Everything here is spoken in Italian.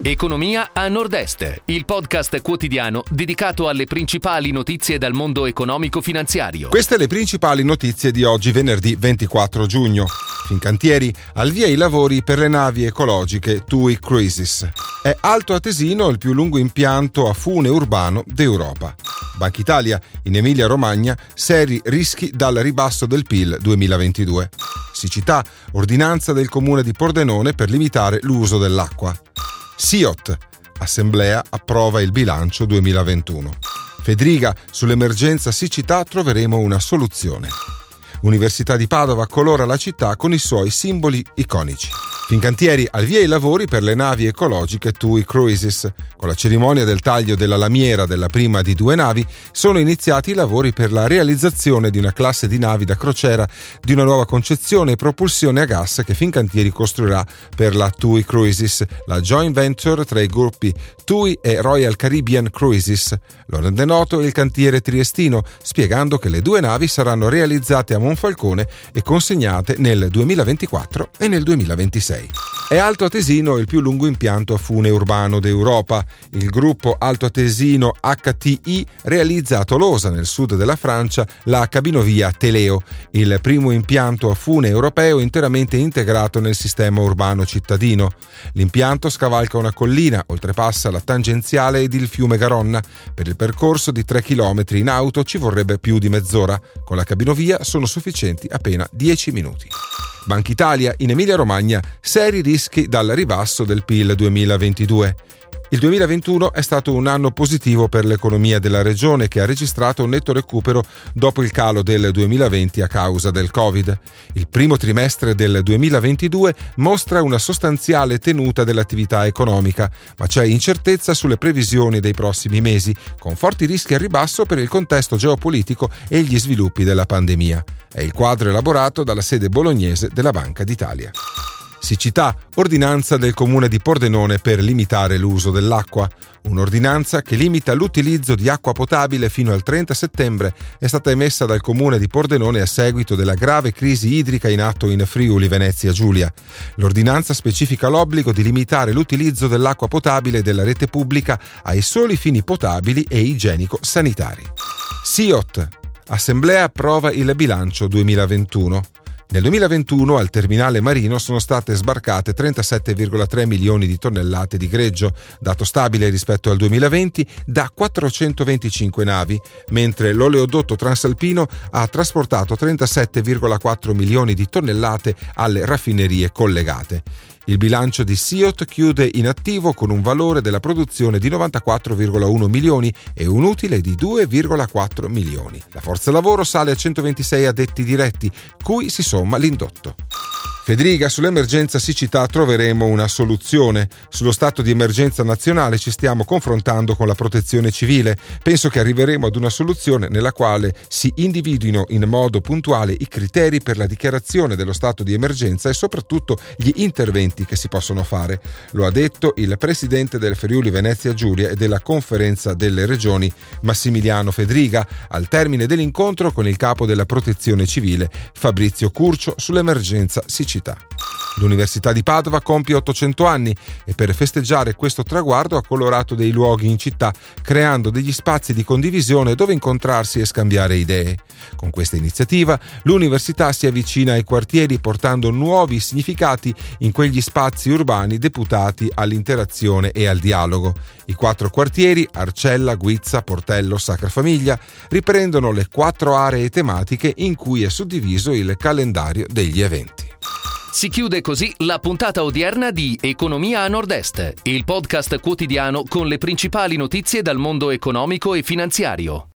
Economia a Nord-Est, il podcast quotidiano dedicato alle principali notizie dal mondo economico-finanziario. Queste le principali notizie di oggi, venerdì 24 giugno. Fincantieri, al via i lavori per le navi ecologiche TUI Cruises. È Alto Atesino il più lungo impianto a fune urbano d'Europa. Banca Italia, in Emilia-Romagna, seri rischi dal ribasso del PIL 2022. Siccità, ordinanza del comune di Pordenone per limitare l'uso dell'acqua. SIOT, Assemblea approva il bilancio 2021. Fedriga, sull'emergenza siccità troveremo una soluzione. Università di Padova colora la città con i suoi simboli iconici. Fincantieri al via i lavori per le navi ecologiche TUI Cruises. Con la cerimonia del taglio della lamiera della prima di due navi sono iniziati i lavori per la realizzazione di una classe di navi da crociera di una nuova concezione e propulsione a gas che Fincantieri costruirà per la TUI Cruises, la joint venture tra i gruppi TUI e Royal Caribbean Cruises. Lo rende noto il cantiere triestino, spiegando che le due navi saranno realizzate a Monfalcone e consegnate nel 2024 e nel 2026. È Alto Atesino il più lungo impianto a fune urbano d'Europa. Il gruppo Alto Atesino HTI realizza a Tolosa, nel sud della Francia, la cabinovia Teleo, il primo impianto a fune europeo interamente integrato nel sistema urbano cittadino. L'impianto scavalca una collina, oltrepassa la tangenziale ed il fiume Garonna. Per il percorso di 3 km in auto ci vorrebbe più di mezz'ora. Con la cabinovia sono sufficienti appena 10 minuti. Banca Italia in Emilia-Romagna seri rischi dal ribasso del PIL 2022. Il 2021 è stato un anno positivo per l'economia della regione che ha registrato un netto recupero dopo il calo del 2020 a causa del Covid. Il primo trimestre del 2022 mostra una sostanziale tenuta dell'attività economica, ma c'è incertezza sulle previsioni dei prossimi mesi, con forti rischi al ribasso per il contesto geopolitico e gli sviluppi della pandemia. È il quadro elaborato dalla sede bolognese della Banca d'Italia. Siccità, ordinanza del comune di Pordenone per limitare l'uso dell'acqua. Un'ordinanza che limita l'utilizzo di acqua potabile fino al 30 settembre è stata emessa dal comune di Pordenone a seguito della grave crisi idrica in atto in Friuli Venezia Giulia. L'ordinanza specifica l'obbligo di limitare l'utilizzo dell'acqua potabile della rete pubblica ai soli fini potabili e igienico-sanitari. SIOT. Assemblea approva il bilancio 2021. Nel 2021 al terminale marino sono state sbarcate 37,3 milioni di tonnellate di greggio, dato stabile rispetto al 2020 da 425 navi, mentre l'oleodotto transalpino ha trasportato 37,4 milioni di tonnellate alle raffinerie collegate. Il bilancio di SIOT chiude in attivo con un valore della produzione di 94,1 milioni e un utile di 2,4 milioni. La forza lavoro sale a 126 addetti diretti, cui si somma l'indotto. Federica, sull'emergenza siccità troveremo una soluzione. Sullo stato di emergenza nazionale ci stiamo confrontando con la protezione civile. Penso che arriveremo ad una soluzione nella quale si individuino in modo puntuale i criteri per la dichiarazione dello stato di emergenza e soprattutto gli interventi che si possono fare. Lo ha detto il presidente del Friuli Venezia Giulia e della conferenza delle regioni Massimiliano Federica al termine dell'incontro con il capo della protezione civile Fabrizio Curcio sull'emergenza siccità città. L'Università di Padova compie 800 anni e per festeggiare questo traguardo ha colorato dei luoghi in città, creando degli spazi di condivisione dove incontrarsi e scambiare idee. Con questa iniziativa l'università si avvicina ai quartieri portando nuovi significati in quegli spazi urbani deputati all'interazione e al dialogo. I quattro quartieri, Arcella, Guizza, Portello, Sacra Famiglia, riprendono le quattro aree tematiche in cui è suddiviso il calendario degli eventi. Si chiude così la puntata odierna di Economia a Nord-Est, il podcast quotidiano con le principali notizie dal mondo economico e finanziario.